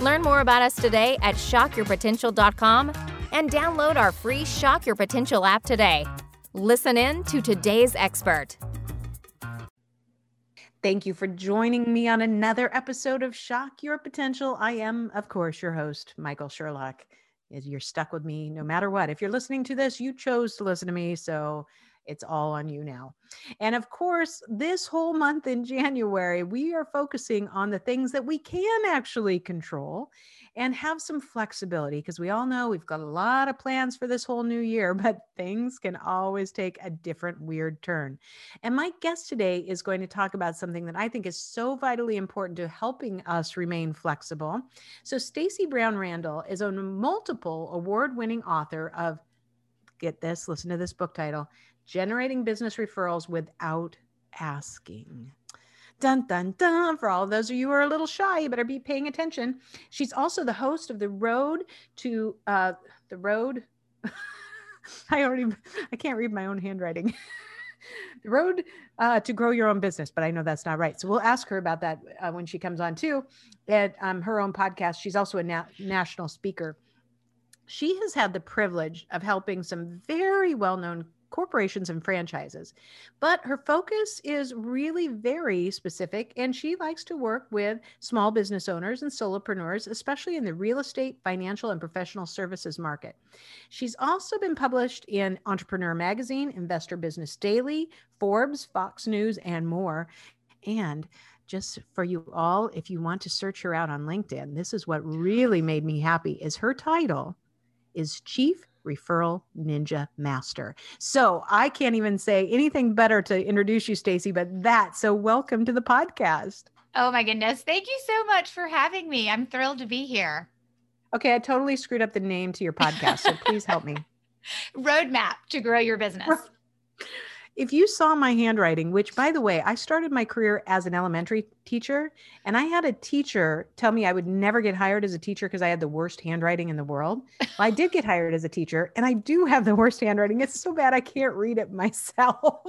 Learn more about us today at shockyourpotential.com and download our free Shock Your Potential app today. Listen in to today's expert. Thank you for joining me on another episode of Shock Your Potential. I am, of course, your host, Michael Sherlock you're stuck with me no matter what. If you're listening to this, you chose to listen to me. So it's all on you now. And of course, this whole month in January, we are focusing on the things that we can actually control and have some flexibility because we all know we've got a lot of plans for this whole new year, but things can always take a different weird turn. And my guest today is going to talk about something that I think is so vitally important to helping us remain flexible. So, Stacey Brown Randall is a multiple award winning author of get this, listen to this book title Generating Business Referrals Without Asking. Dun dun dun. For all of those of you who are a little shy, you better be paying attention. She's also the host of the Road to uh, the Road. I already I can't read my own handwriting. the Road uh, to Grow Your Own Business, but I know that's not right. So we'll ask her about that uh, when she comes on too. At um, her own podcast, she's also a na- national speaker. She has had the privilege of helping some very well known corporations and franchises. But her focus is really very specific, and she likes to work with small business owners and solopreneurs, especially in the real estate, financial, and professional services market. She's also been published in Entrepreneur Magazine, Investor Business Daily, Forbes, Fox News, and more. And just for you all, if you want to search her out on LinkedIn, this is what really made me happy is her title is Chief referral ninja master. So I can't even say anything better to introduce you, Stacey, but that. So welcome to the podcast. Oh my goodness. Thank you so much for having me. I'm thrilled to be here. Okay, I totally screwed up the name to your podcast, so please help me. Roadmap to grow your business if you saw my handwriting, which by the way, I started my career as an elementary teacher, and I had a teacher tell me I would never get hired as a teacher because I had the worst handwriting in the world. Well, I did get hired as a teacher, and I do have the worst handwriting. It's so bad I can't read it myself.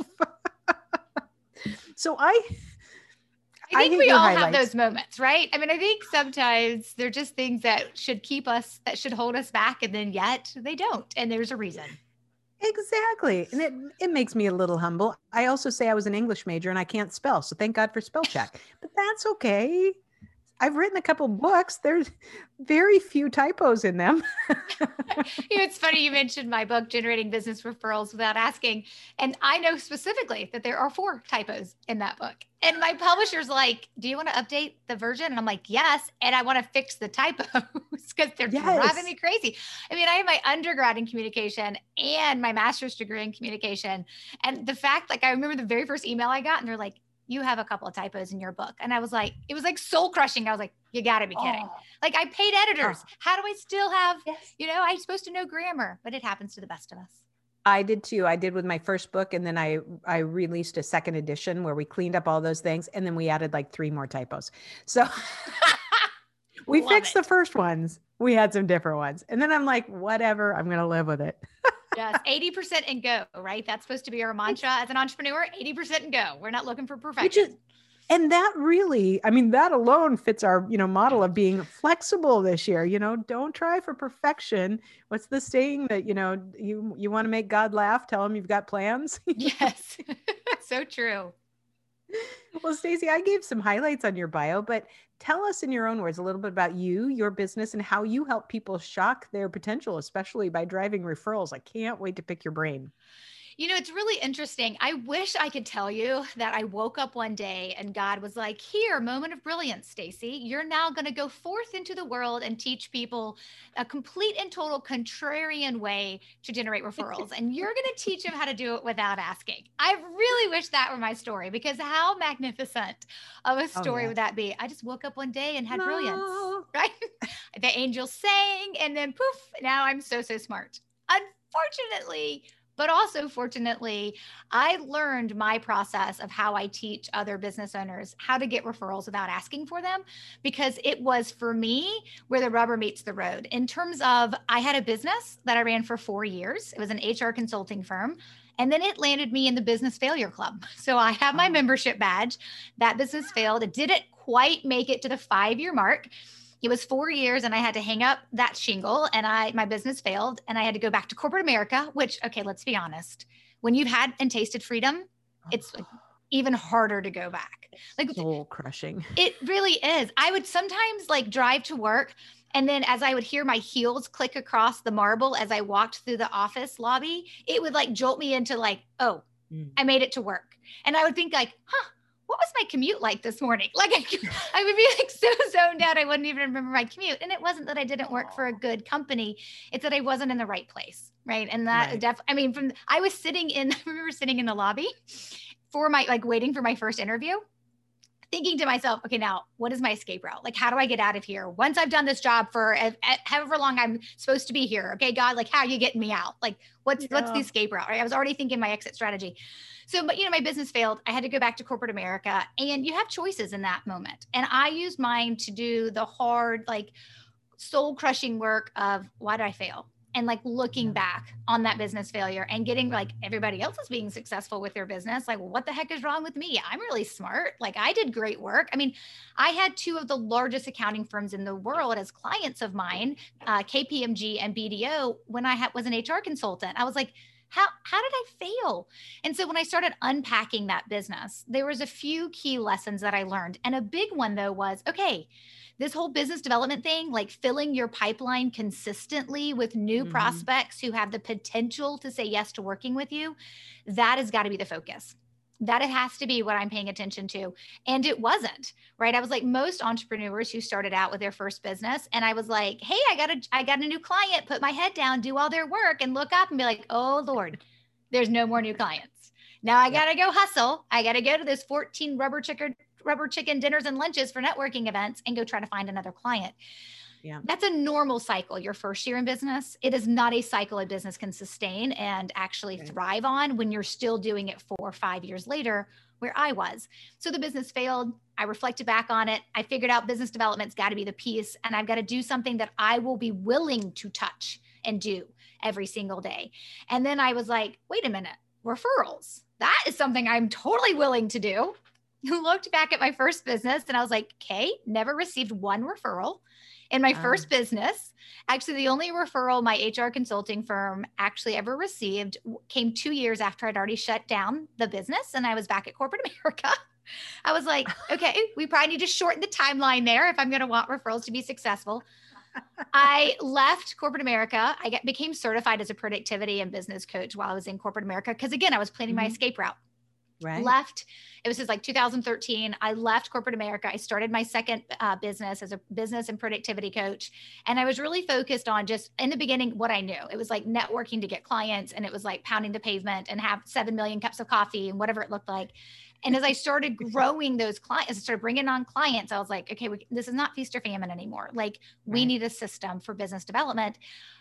so I I think I we all highlights. have those moments, right? I mean, I think sometimes they're just things that should keep us, that should hold us back, and then yet they don't. And there's a reason. Exactly. And it, it makes me a little humble. I also say I was an English major and I can't spell. So thank God for spell check. But that's okay. I've written a couple books. There's very few typos in them. it's funny you mentioned my book, Generating Business Referrals Without Asking. And I know specifically that there are four typos in that book. And my publisher's like, Do you want to update the version? And I'm like, Yes. And I want to fix the typos because they're yes. driving me crazy. I mean, I have my undergrad in communication and my master's degree in communication. And the fact, like, I remember the very first email I got, and they're like, you have a couple of typos in your book. And I was like, it was like soul crushing. I was like, you gotta be kidding. Oh. Like I paid editors. Oh. How do I still have, yes. you know, I'm supposed to know grammar, but it happens to the best of us. I did too. I did with my first book, and then I I released a second edition where we cleaned up all those things, and then we added like three more typos. So we Love fixed it. the first ones. We had some different ones, and then I'm like, whatever, I'm gonna live with it. yes, 80% and go, right? That's supposed to be our mantra as an entrepreneur 80% and go. We're not looking for perfection. Which Is, and that really, I mean, that alone fits our, you know, model of being flexible this year. You know, don't try for perfection. What's the saying that, you know, you you want to make God laugh, tell him you've got plans? yes. so true. Well, Stacey, I gave some highlights on your bio, but tell us in your own words a little bit about you, your business, and how you help people shock their potential, especially by driving referrals. I can't wait to pick your brain. You know, it's really interesting. I wish I could tell you that I woke up one day and God was like, "Here, moment of brilliance, Stacey. You're now going to go forth into the world and teach people a complete and total contrarian way to generate referrals, and you're going to teach them how to do it without asking." I really wish that were my story because how magnificent of a oh, story oh, yeah. would that be? I just woke up one day and had no. brilliance, right? the angels sang, and then poof, now I'm so, so smart. Unfortunately, but also, fortunately, I learned my process of how I teach other business owners how to get referrals without asking for them because it was for me where the rubber meets the road. In terms of, I had a business that I ran for four years, it was an HR consulting firm. And then it landed me in the business failure club. So I have my membership badge. That business failed. It didn't quite make it to the five year mark it was four years and i had to hang up that shingle and i my business failed and i had to go back to corporate america which okay let's be honest when you've had and tasted freedom it's even harder to go back. Like soul crushing. it really is. I would sometimes like drive to work and then as i would hear my heels click across the marble as i walked through the office lobby it would like jolt me into like oh mm. i made it to work. And i would think like huh what was my commute like this morning? Like I, I would be like so zoned out, I wouldn't even remember my commute. And it wasn't that I didn't work for a good company; it's that I wasn't in the right place, right? And that right. def, I mean, from I was sitting in, I remember sitting in the lobby for my like waiting for my first interview, thinking to myself, okay, now what is my escape route? Like, how do I get out of here once I've done this job for however long I'm supposed to be here? Okay, God, like, how are you getting me out? Like, what's yeah. what's the escape route? Right? I was already thinking my exit strategy. So, but you know, my business failed. I had to go back to corporate America, and you have choices in that moment. And I used mine to do the hard, like, soul crushing work of why did I fail? And like looking back on that business failure and getting like everybody else is being successful with their business like what the heck is wrong with me? I'm really smart. Like i did great work. I mean i had two of the largest accounting firms in the world as clients of mine uh, kpmg and bdo when i had, was an hr consultant. I was like how how did i fail? And so when i started unpacking that business there was a few key lessons that i learned. And a big one though was okay this whole business development thing, like filling your pipeline consistently with new mm-hmm. prospects who have the potential to say yes to working with you, that has got to be the focus that it has to be what I'm paying attention to. And it wasn't, right? I was like most entrepreneurs who started out with their first business. And I was like, hey, I got a I got a new client, put my head down, do all their work, and look up and be like, oh Lord, there's no more new clients. Now I gotta go hustle. I gotta go to this 14 rubber chicken rubber chicken dinners and lunches for networking events and go try to find another client. Yeah. That's a normal cycle your first year in business. It is not a cycle a business can sustain and actually right. thrive on when you're still doing it four or five years later, where I was. So the business failed. I reflected back on it. I figured out business development's got to be the piece, and I've got to do something that I will be willing to touch and do every single day. And then I was like, wait a minute, referrals. That is something I'm totally willing to do. looked back at my first business and I was like, okay, never received one referral in my first business. Actually, the only referral my HR consulting firm actually ever received came two years after I'd already shut down the business and I was back at corporate America. I was like, okay, we probably need to shorten the timeline there if I'm going to want referrals to be successful. I left corporate America. I get, became certified as a productivity and business coach while I was in corporate America because again, I was planning mm-hmm. my escape route right. left it was just like 2013 i left corporate america. I started my second uh, business as a business and productivity coach and i was really focused on just in the beginning what i knew. It was like networking to get clients and it was like pounding the pavement and have 7 million cups of coffee and whatever it looked like and as I started growing those clients, I started bringing on clients. I was like, okay, we, this is not feast or famine anymore. Like, we right. need a system for business development.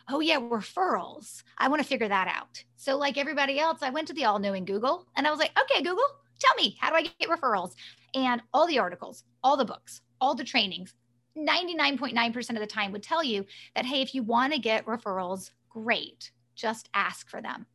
Oh, yeah, referrals. I want to figure that out. So, like everybody else, I went to the all knowing Google and I was like, okay, Google, tell me, how do I get referrals? And all the articles, all the books, all the trainings, 99.9% of the time would tell you that, hey, if you want to get referrals, great, just ask for them.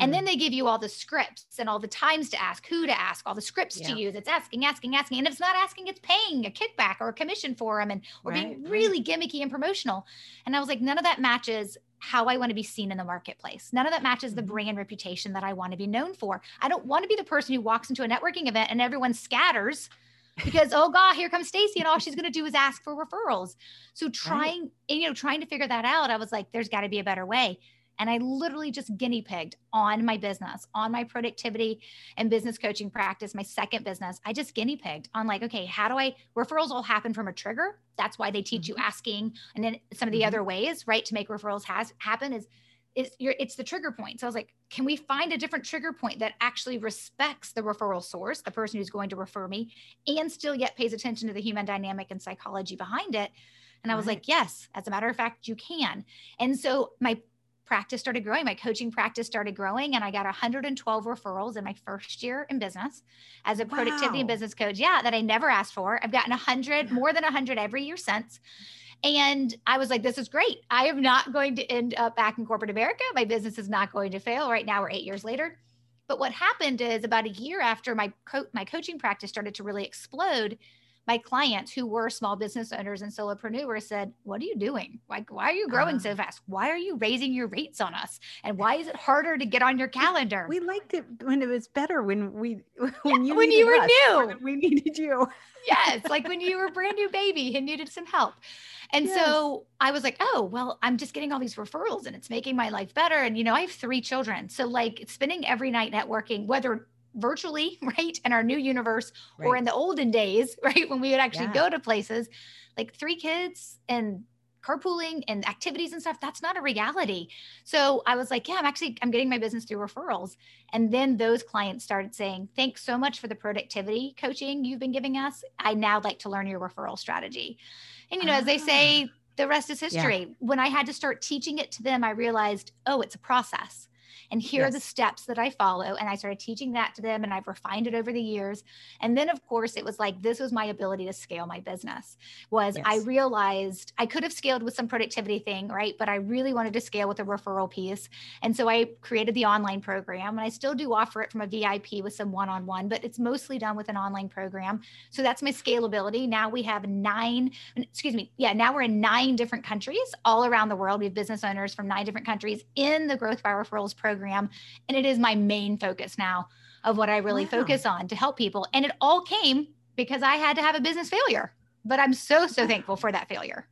And then mm. they give you all the scripts and all the times to ask, who to ask, all the scripts yeah. to use. It's asking, asking, asking. And if it's not asking, it's paying a kickback or a commission for them and or right, being really right. gimmicky and promotional. And I was like, none of that matches how I want to be seen in the marketplace. None of that matches the mm-hmm. brand reputation that I want to be known for. I don't want to be the person who walks into a networking event and everyone scatters because oh god here comes stacey and all she's going to do is ask for referrals so trying right. you know trying to figure that out i was like there's got to be a better way and I literally just guinea pigged on my business, on my productivity and business coaching practice, my second business. I just guinea pigged on like, okay, how do I, referrals all happen from a trigger. That's why they teach mm-hmm. you asking. And then some of the mm-hmm. other ways, right, to make referrals has happen is is your it's the trigger point. So I was like, can we find a different trigger point that actually respects the referral source, the person who's going to refer me, and still yet pays attention to the human dynamic and psychology behind it? And I was right. like, yes, as a matter of fact, you can. And so my practice started growing. My coaching practice started growing, and I got 112 referrals in my first year in business as a productivity wow. and business coach. Yeah, that I never asked for. I've gotten 100, more than 100 every year since. And I was like, this is great. I am not going to end up back in corporate America. My business is not going to fail. Right now, we're eight years later. But what happened is about a year after my co- my coaching practice started to really explode, my clients who were small business owners and solopreneurs said, What are you doing? Like, why are you growing uh, so fast? Why are you raising your rates on us? And why is it harder to get on your calendar? We liked it when it was better when we when you when you were new. we needed you. yes, like when you were a brand new baby and needed some help. And yes. so I was like, oh, well, I'm just getting all these referrals and it's making my life better. And, you know, I have three children. So, like, spending every night networking, whether virtually, right, in our new universe, right. or in the olden days, right, when we would actually yeah. go to places, like three kids and carpooling and activities and stuff that's not a reality so i was like yeah i'm actually i'm getting my business through referrals and then those clients started saying thanks so much for the productivity coaching you've been giving us i now like to learn your referral strategy and you know as they say ah. the rest is history yeah. when i had to start teaching it to them i realized oh it's a process and here yes. are the steps that I follow. And I started teaching that to them and I've refined it over the years. And then of course it was like this was my ability to scale my business was yes. I realized I could have scaled with some productivity thing, right? But I really wanted to scale with a referral piece. And so I created the online program and I still do offer it from a VIP with some one-on-one, but it's mostly done with an online program. So that's my scalability. Now we have nine, excuse me. Yeah, now we're in nine different countries all around the world. We have business owners from nine different countries in the Growth by Referrals program program. And it is my main focus now of what I really wow. focus on to help people. And it all came because I had to have a business failure. But I'm so, so thankful for that failure.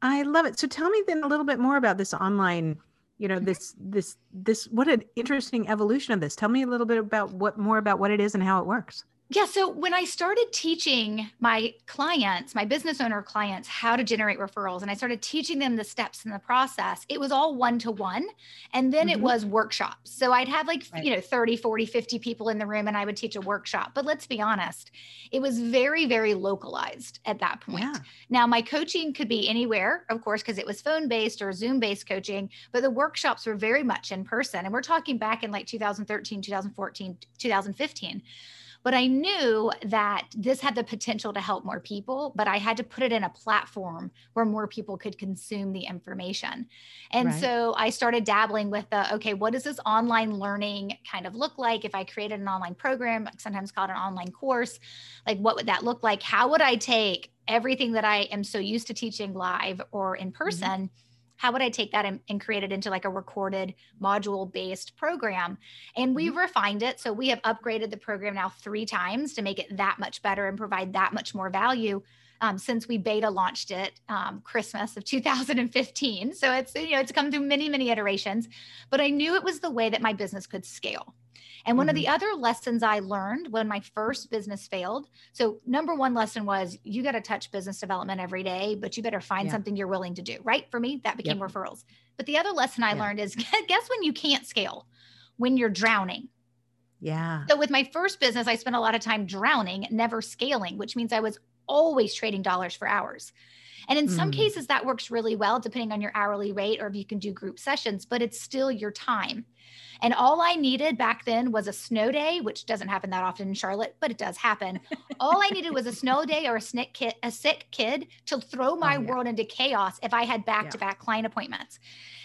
I love it. So tell me then a little bit more about this online, you know, this, this, this, what an interesting evolution of this. Tell me a little bit about what more about what it is and how it works. Yeah. So when I started teaching my clients, my business owner clients, how to generate referrals, and I started teaching them the steps in the process, it was all one to one. And then mm-hmm. it was workshops. So I'd have like, right. you know, 30, 40, 50 people in the room and I would teach a workshop. But let's be honest, it was very, very localized at that point. Yeah. Now, my coaching could be anywhere, of course, because it was phone based or Zoom based coaching, but the workshops were very much in person. And we're talking back in like 2013, 2014, 2015. But I knew that this had the potential to help more people, but I had to put it in a platform where more people could consume the information. And right. so I started dabbling with the okay, what does this online learning kind of look like if I created an online program, sometimes called an online course? Like, what would that look like? How would I take everything that I am so used to teaching live or in mm-hmm. person? Mm-hmm how would I take that and, and create it into like a recorded module based program? And we've mm-hmm. refined it. So we have upgraded the program now three times to make it that much better and provide that much more value. Um, since we beta launched it um, Christmas of 2015. So it's you know it's come through many many iterations, but I knew it was the way that my business could scale. And one mm-hmm. of the mm-hmm. other lessons I learned when my first business failed. So, number one lesson was you got to touch business development every day, but you better find yeah. something you're willing to do, right? For me, that became yep. referrals. But the other lesson I yeah. learned is guess when you can't scale? When you're drowning. Yeah. So, with my first business, I spent a lot of time drowning, never scaling, which means I was always trading dollars for hours. And in mm. some cases, that works really well, depending on your hourly rate or if you can do group sessions, but it's still your time. And all I needed back then was a snow day, which doesn't happen that often in Charlotte, but it does happen. all I needed was a snow day or a sick kid, a sick kid to throw my oh, yeah. world into chaos if I had back to back client appointments.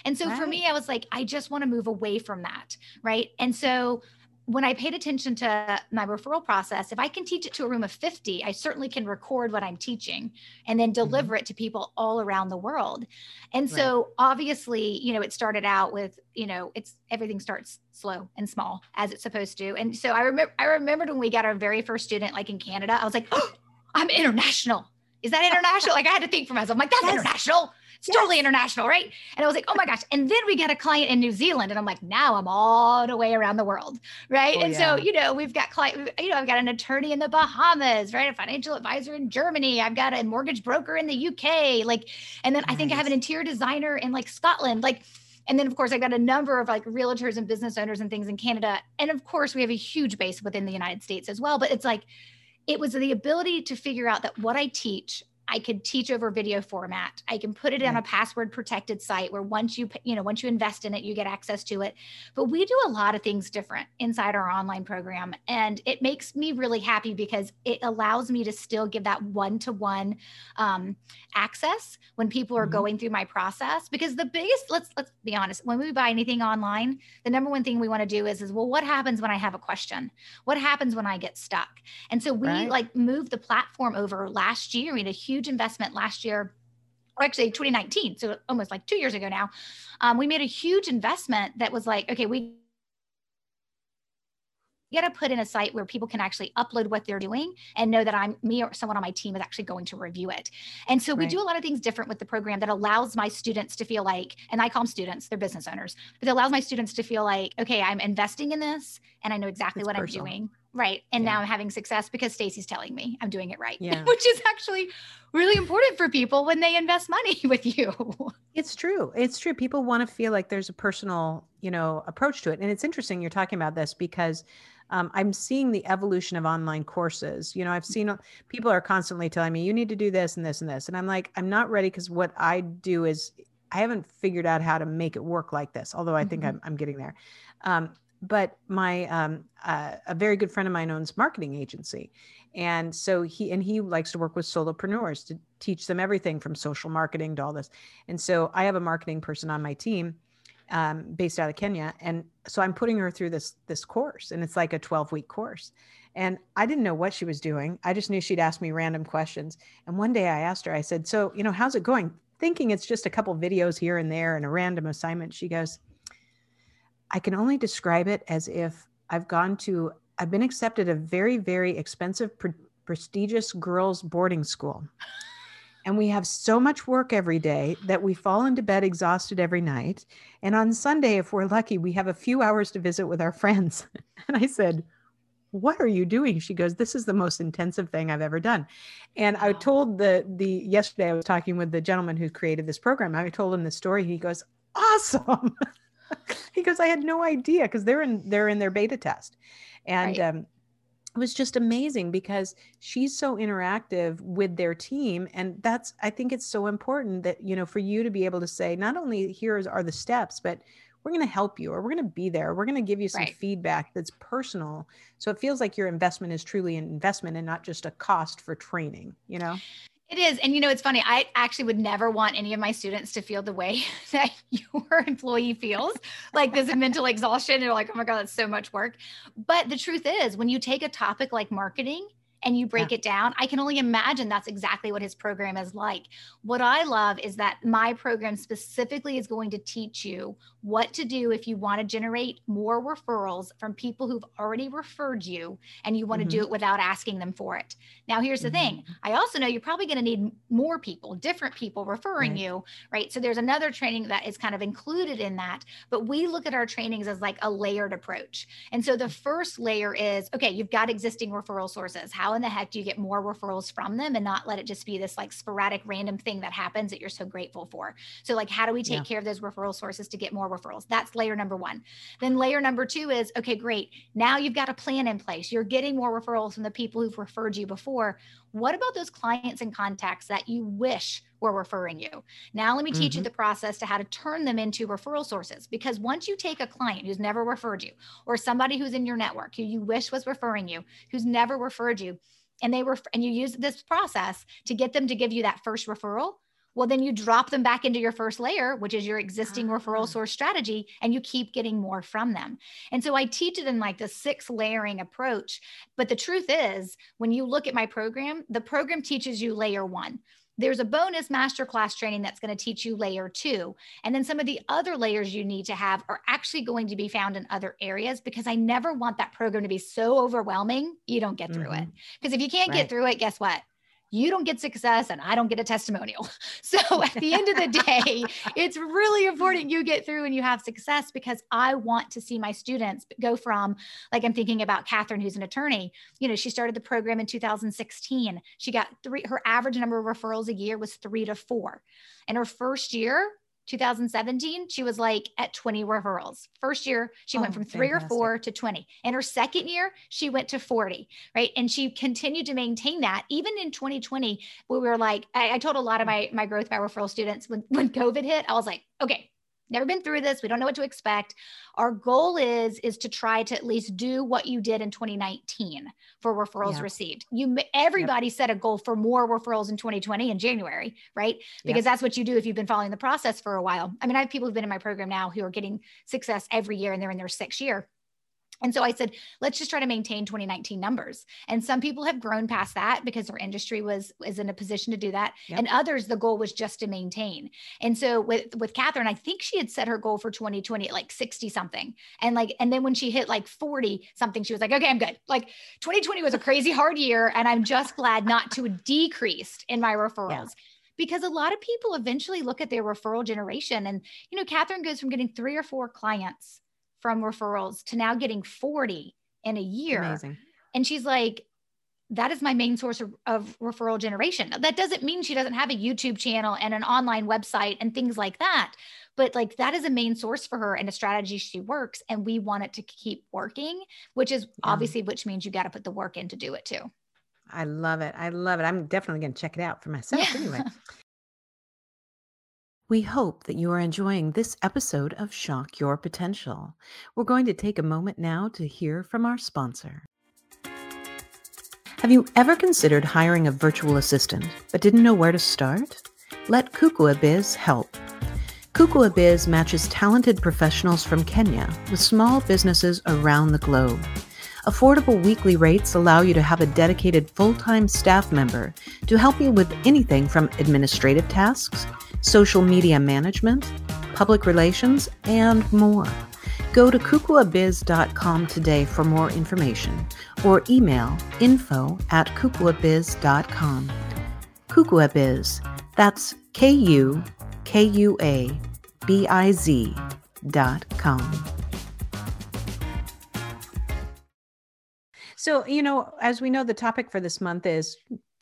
And so right. for me, I was like, I just want to move away from that. Right. And so when I paid attention to my referral process, if I can teach it to a room of 50, I certainly can record what I'm teaching and then mm-hmm. deliver mm-hmm. it to people all around the world. And right. so obviously, you know, it started out with, you know, it's everything starts slow and small as it's supposed to. And so I remember I remembered when we got our very first student like in Canada, I was like, oh, I'm international. Is that international? like I had to think for myself. I'm like, that's yes. international. It's yes. totally international, right? And I was like, oh my gosh. And then we get a client in New Zealand, and I'm like, now I'm all the way around the world, right? Oh, and yeah. so, you know, we've got client, you know, I've got an attorney in the Bahamas, right? A financial advisor in Germany. I've got a mortgage broker in the UK, like, and then nice. I think I have an interior designer in like Scotland, like. And then, of course, I got a number of like realtors and business owners and things in Canada. And of course, we have a huge base within the United States as well. But it's like, it was the ability to figure out that what I teach I could teach over video format. I can put it on a password protected site where once you you know once you invest in it, you get access to it. But we do a lot of things different inside our online program, and it makes me really happy because it allows me to still give that one to one access when people are mm-hmm. going through my process. Because the biggest let's let's be honest, when we buy anything online, the number one thing we want to do is is well, what happens when I have a question? What happens when I get stuck? And so we right. like moved the platform over last year. We had a huge huge investment last year or actually 2019 so almost like two years ago now um, we made a huge investment that was like okay we got to put in a site where people can actually upload what they're doing and know that I'm me or someone on my team is actually going to review it. And so we right. do a lot of things different with the program that allows my students to feel like, and I call them students, they're business owners, but it allows my students to feel like, okay, I'm investing in this and I know exactly it's what personal. I'm doing. Right. And yeah. now I'm having success because Stacey's telling me I'm doing it right. Yeah. Which is actually really important for people when they invest money with you. It's true. It's true. People want to feel like there's a personal, you know, approach to it. And it's interesting you're talking about this because um, I'm seeing the evolution of online courses. You know, I've seen people are constantly telling me, you need to do this and this and this. And I'm like, I'm not ready because what I do is I haven't figured out how to make it work like this, although I think mm-hmm. I'm, I'm getting there. Um, but my um, uh, a very good friend of mine owns marketing agency. And so he and he likes to work with solopreneurs to teach them everything from social marketing to all this. And so i have a marketing person on my team um, based out of kenya. And so i'm putting her through this this course and it's like a 12 week course. And i didn't know what she was doing. I just knew she'd ask me random questions. And one day i asked her i said so you know how's it going? Thinking it's just a couple videos here and there and a random assignment she goes I can only describe it as if I've gone to, I've been accepted a very, very expensive, pre- prestigious girls' boarding school. And we have so much work every day that we fall into bed exhausted every night. And on Sunday, if we're lucky, we have a few hours to visit with our friends. and I said, what are you doing she goes this is the most intensive thing i've ever done and i told the the yesterday i was talking with the gentleman who created this program i told him the story he goes awesome he goes, I had no idea because they're in they're in their beta test, and right. um, it was just amazing because she's so interactive with their team, and that's I think it's so important that you know for you to be able to say not only here are the steps, but we're going to help you or we're going to be there we're going to give you some right. feedback that's personal so it feels like your investment is truly an investment and not just a cost for training you know it is. And you know, it's funny. I actually would never want any of my students to feel the way that your employee feels like this mental exhaustion. They're like, oh my God, that's so much work. But the truth is, when you take a topic like marketing and you break yeah. it down, I can only imagine that's exactly what his program is like. What I love is that my program specifically is going to teach you what to do if you want to generate more referrals from people who've already referred you and you want mm-hmm. to do it without asking them for it. Now, here's the mm-hmm. thing I also know you're probably going to need more people, different people referring right. you, right? So there's another training that is kind of included in that. But we look at our trainings as like a layered approach. And so the first layer is okay, you've got existing referral sources. How in the heck do you get more referrals from them and not let it just be this like sporadic random thing that happens that you're so grateful for? So, like, how do we take yeah. care of those referral sources to get more referrals. That's layer number one. Then layer number two is okay, great. Now you've got a plan in place. You're getting more referrals from the people who've referred you before. What about those clients and contacts that you wish were referring you? Now, let me teach mm-hmm. you the process to how to turn them into referral sources. Because once you take a client who's never referred you, or somebody who's in your network who you wish was referring you, who's never referred you, and they were and you use this process to get them to give you that first referral well, then you drop them back into your first layer, which is your existing referral ah. source strategy, and you keep getting more from them. And so I teach it in like the six layering approach. But the truth is, when you look at my program, the program teaches you layer one. There's a bonus masterclass training that's going to teach you layer two. And then some of the other layers you need to have are actually going to be found in other areas because I never want that program to be so overwhelming you don't get through mm-hmm. it. Because if you can't right. get through it, guess what? You don't get success and I don't get a testimonial. So at the end of the day, it's really important you get through and you have success because I want to see my students go from, like I'm thinking about Catherine, who's an attorney. You know, she started the program in 2016. She got three, her average number of referrals a year was three to four. In her first year, 2017, she was like at 20 referrals. First year, she oh, went from three fantastic. or four to 20. In her second year, she went to 40, right? And she continued to maintain that. Even in 2020, we were like, I, I told a lot of hmm. my, my growth by referral students when, when COVID hit, I was like, okay, never been through this we don't know what to expect our goal is is to try to at least do what you did in 2019 for referrals yeah. received you everybody yep. set a goal for more referrals in 2020 in january right because yep. that's what you do if you've been following the process for a while i mean i have people who've been in my program now who are getting success every year and they're in their sixth year and so I said, let's just try to maintain 2019 numbers. And some people have grown past that because their industry was is in a position to do that. Yep. And others, the goal was just to maintain. And so with with Catherine, I think she had set her goal for 2020 at like 60 something. And like, and then when she hit like 40 something, she was like, okay, I'm good. Like 2020 was a crazy hard year. And I'm just glad not to decreased in my referrals. Yeah because a lot of people eventually look at their referral generation and you know catherine goes from getting three or four clients from referrals to now getting 40 in a year. Amazing. And she's like, that is my main source of, of, referral generation. That doesn't mean she doesn't have a YouTube channel and an online website and things like that. But like that is a main source for her and a strategy she works. And we want it to keep working, which is yeah. obviously, which means you got to put the work in to do it too. I love it. I love it. I'm definitely going to check it out for myself yeah. anyway. We hope that you are enjoying this episode of Shock Your Potential. We're going to take a moment now to hear from our sponsor. Have you ever considered hiring a virtual assistant but didn't know where to start? Let Kukua Biz help. Kukua Biz matches talented professionals from Kenya with small businesses around the globe. Affordable weekly rates allow you to have a dedicated full time staff member to help you with anything from administrative tasks social media management, public relations, and more. Go to kukuabiz.com today for more information or email info at kukuabiz.com. Kukuabiz, that's K U K U A B I Z dot com. So, you know, as we know, the topic for this month is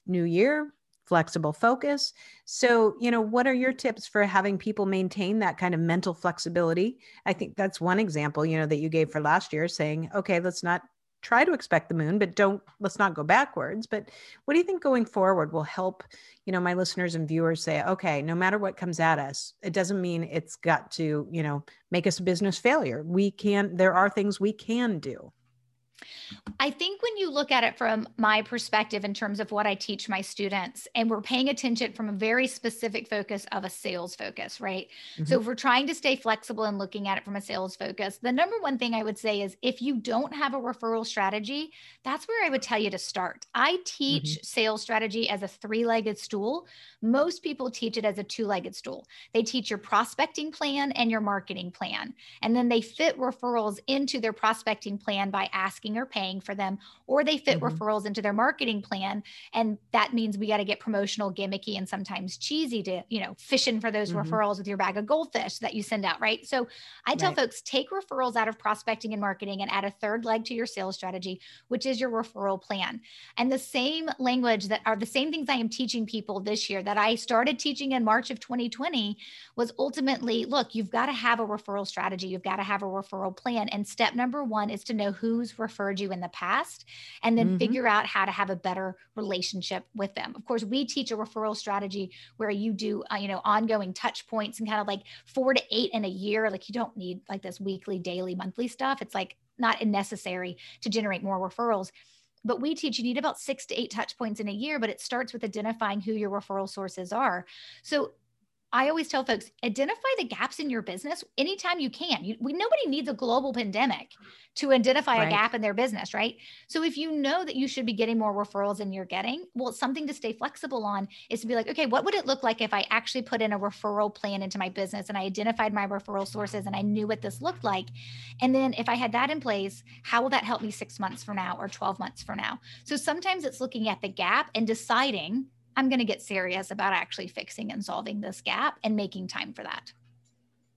New Year, flexible focus. So, you know, what are your tips for having people maintain that kind of mental flexibility? I think that's one example, you know, that you gave for last year saying, okay, let's not try to expect the moon, but don't let's not go backwards. But what do you think going forward will help, you know, my listeners and viewers say, okay, no matter what comes at us, it doesn't mean it's got to, you know, make us a business failure. We can, there are things we can do. I think when you look at it from my perspective in terms of what I teach my students, and we're paying attention from a very specific focus of a sales focus, right? Mm-hmm. So if we're trying to stay flexible and looking at it from a sales focus, the number one thing I would say is if you don't have a referral strategy, that's where I would tell you to start. I teach mm-hmm. sales strategy as a three legged stool. Most people teach it as a two legged stool. They teach your prospecting plan and your marketing plan, and then they fit referrals into their prospecting plan by asking asking or paying for them, or they fit mm-hmm. referrals into their marketing plan. And that means we got to get promotional, gimmicky, and sometimes cheesy to, you know, fishing for those mm-hmm. referrals with your bag of goldfish that you send out, right? So I tell right. folks take referrals out of prospecting and marketing and add a third leg to your sales strategy, which is your referral plan. And the same language that are the same things I am teaching people this year that I started teaching in March of 2020 was ultimately look, you've got to have a referral strategy, you've got to have a referral plan. And step number one is to know who's referring referred you in the past and then mm-hmm. figure out how to have a better relationship with them. Of course, we teach a referral strategy where you do, uh, you know, ongoing touch points and kind of like four to eight in a year. Like you don't need like this weekly, daily, monthly stuff. It's like not necessary to generate more referrals but we teach you need about six to eight touch points in a year but it starts with identifying who your referral sources are so I always tell folks identify the gaps in your business anytime you can. You, we, nobody needs a global pandemic to identify right. a gap in their business, right? So if you know that you should be getting more referrals than you're getting, well, something to stay flexible on is to be like, okay, what would it look like if I actually put in a referral plan into my business and I identified my referral sources and I knew what this looked like? And then if I had that in place, how will that help me six months from now or 12 months from now? So sometimes it's looking at the gap and deciding I'm going to get serious about actually fixing and solving this gap and making time for that.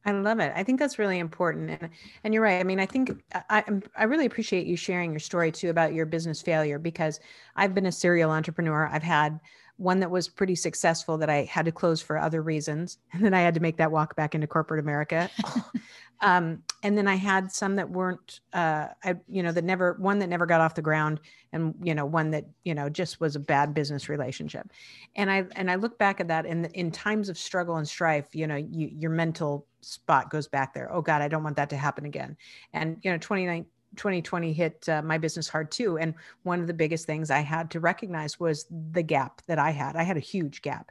I love it. I think that's really important, and and you're right. I mean, I think I I really appreciate you sharing your story too about your business failure because I've been a serial entrepreneur. I've had one that was pretty successful that I had to close for other reasons. And then I had to make that walk back into corporate America. um, and then I had some that weren't, uh, I, you know, that never, one that never got off the ground and, you know, one that, you know, just was a bad business relationship. And I, and I look back at that and in times of struggle and strife, you know, you, your mental spot goes back there. Oh God, I don't want that to happen again. And, you know, 29, 2020 hit uh, my business hard too. And one of the biggest things I had to recognize was the gap that I had. I had a huge gap.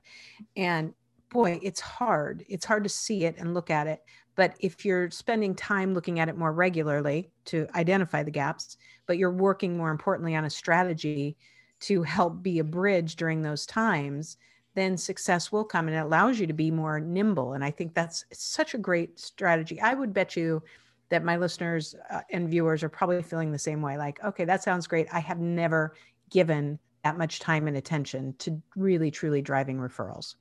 And boy, it's hard. It's hard to see it and look at it. But if you're spending time looking at it more regularly to identify the gaps, but you're working more importantly on a strategy to help be a bridge during those times, then success will come and it allows you to be more nimble. And I think that's such a great strategy. I would bet you that my listeners uh, and viewers are probably feeling the same way like, okay, that sounds great. I have never given that much time and attention to really, truly driving referrals.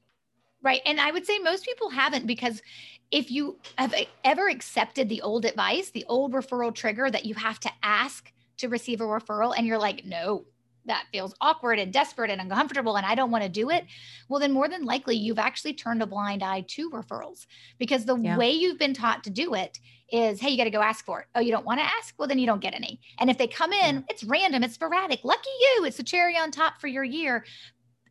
Right. And I would say most people haven't because if you have ever accepted the old advice, the old referral trigger that you have to ask to receive a referral, and you're like, no, that feels awkward and desperate and uncomfortable and I don't want to do it, well, then more than likely you've actually turned a blind eye to referrals because the yeah. way you've been taught to do it is, hey, you got to go ask for it. Oh, you don't want to ask? Well, then you don't get any. And if they come in, it's random, it's sporadic. Lucky you, it's a cherry on top for your year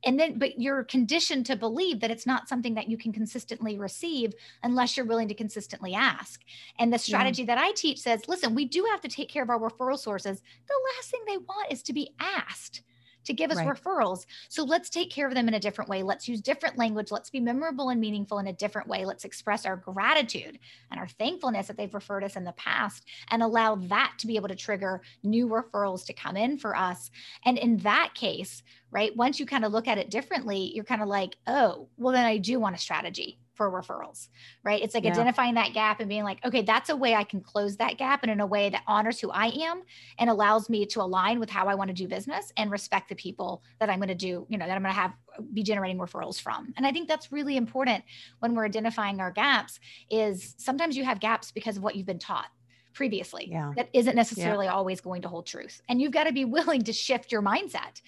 and then but you're conditioned to believe that it's not something that you can consistently receive unless you're willing to consistently ask and the strategy yeah. that i teach says listen we do have to take care of our referral sources the last thing they want is to be asked to give us right. referrals. So let's take care of them in a different way. Let's use different language. Let's be memorable and meaningful in a different way. Let's express our gratitude and our thankfulness that they've referred us in the past and allow that to be able to trigger new referrals to come in for us. And in that case, right, once you kind of look at it differently, you're kind of like, oh, well, then I do want a strategy for referrals, right? It's like yeah. identifying that gap and being like, okay, that's a way I can close that gap and in a way that honors who I am and allows me to align with how I want to do business and respect the people that I'm going to do, you know, that I'm going to have be generating referrals from. And I think that's really important when we're identifying our gaps is sometimes you have gaps because of what you've been taught previously yeah. that isn't necessarily yeah. always going to hold truth. And you've got to be willing to shift your mindset.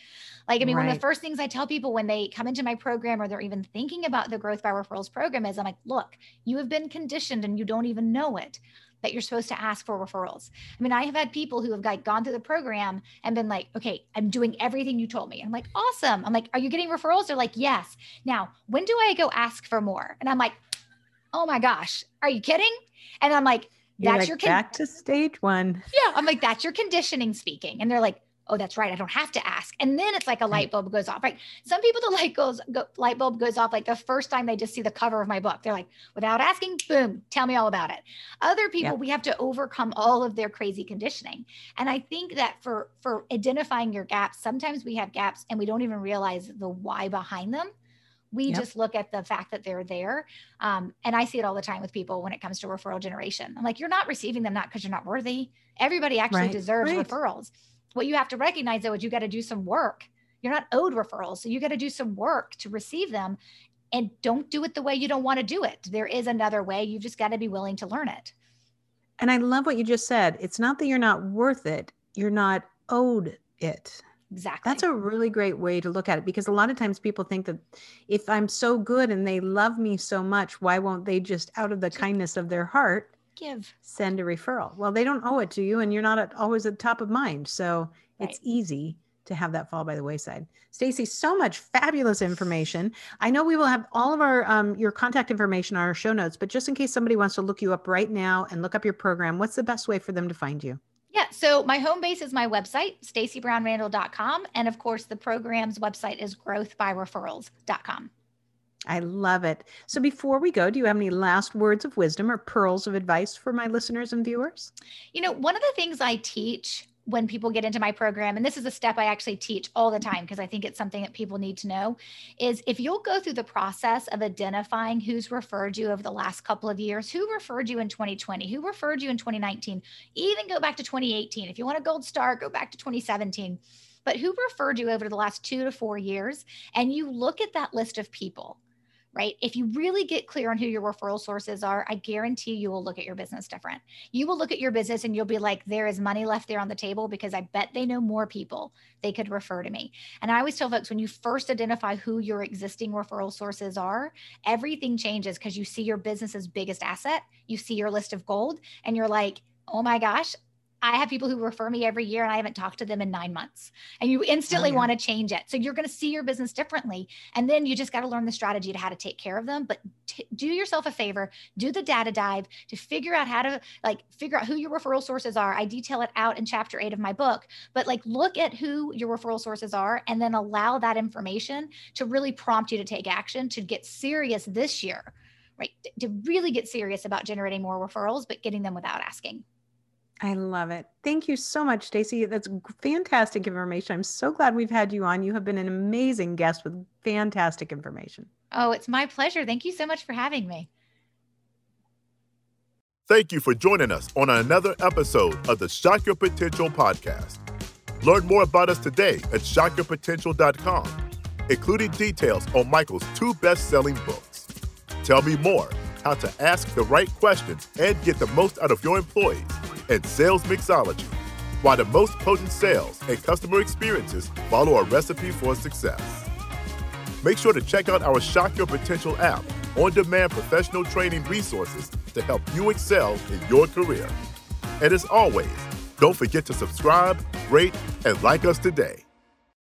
Like, I mean, right. one of the first things I tell people when they come into my program or they're even thinking about the Growth by Referrals program is I'm like, look, you have been conditioned and you don't even know it that you're supposed to ask for referrals. I mean, I have had people who have like gone through the program and been like, okay, I'm doing everything you told me. I'm like, awesome. I'm like, are you getting referrals? They're like, yes. Now, when do I go ask for more? And I'm like, oh my gosh, are you kidding? And I'm like, that's like, your con- back to stage one. Yeah. I'm like, that's your conditioning speaking. And they're like, oh that's right i don't have to ask. And then it's like a light bulb goes off right? Some people the light goes go, light bulb goes off like the first time they just see the cover of my book. They're like without asking boom tell me all about it. Other people we have to overcome all of their crazy conditioning. And i think that for for identifying your gaps sometimes we have gaps and we don't even realize the why behind them we yep. just look at the fact that they're there. Um, and I see it all the time with people when it comes to referral generation. I'm like, you're not receiving them not because you're not worthy. Everybody actually right. deserves right. referrals what you have to recognize though is you got to do some work. You're not owed referrals. So you got to do some work to receive them and don't do it the way you don't want to do it. There is another way. You've just got to be willing to learn it. And I love what you just said. It's not that you're not worth it, you're not owed it. Exactly. That's a really great way to look at it because a lot of times people think that if I'm so good and they love me so much, why won't they just out of the kindness of their heart give. send a referral? Well they don't owe it to you and you're not at, always at top of mind so right. it's easy to have that fall by the wayside. Stacey so much fabulous information. I know we will have all of our um, your contact information on our show notes but just in case somebody wants to look you up right now and look up your program what's the best way for them to find you yeah, so my home base is my website, staceybrownrandall.com. And of course, the program's website is growthbyreferrals.com. I love it. So before we go, do you have any last words of wisdom or pearls of advice for my listeners and viewers? You know, one of the things I teach when people get into my program, and this is a step I actually teach all the time because I think it's something that people need to know, is if you'll go through the process of identifying who's referred you over the last couple of years, who referred you in 2020, who referred you in 2019, even go back to 2018. If you want a gold star, go back to 2017. But who referred you over the last two to four years? And you look at that list of people right? If you really get clear on who your referral sources are, I guarantee you will look at your business different. You will look at your business and you'll be like, there is money left there on the table because I bet they know more people they could refer to me. And I always tell folks when you first identify who your existing referral sources are, everything changes because you see your business's biggest asset, you see your list of gold, and you're like, oh my gosh, I have people who refer me every year and I haven't talked to them in nine months. And you instantly oh, yeah. want to change it. So you're going to see your business differently. And then you just got to learn the strategy to how to take care of them. But t- do yourself a favor, do the data dive to figure out how to like figure out who your referral sources are. I detail it out in chapter eight of my book, but like look at who your referral sources are and then allow that information to really prompt you to take action to get serious this year, right? To really get serious about generating more referrals, but getting them without asking. I love it. Thank you so much, Stacey. That's fantastic information. I'm so glad we've had you on. You have been an amazing guest with fantastic information. Oh, it's my pleasure. Thank you so much for having me. Thank you for joining us on another episode of the Shock Your Potential podcast. Learn more about us today at shockyourpotential.com, including details on Michael's two best selling books. Tell me more how to ask the right questions and get the most out of your employees and sales mixology, why the most potent sales and customer experiences follow a recipe for success. Make sure to check out our Shock Your Potential app, on demand professional training resources to help you excel in your career. And as always, don't forget to subscribe, rate, and like us today.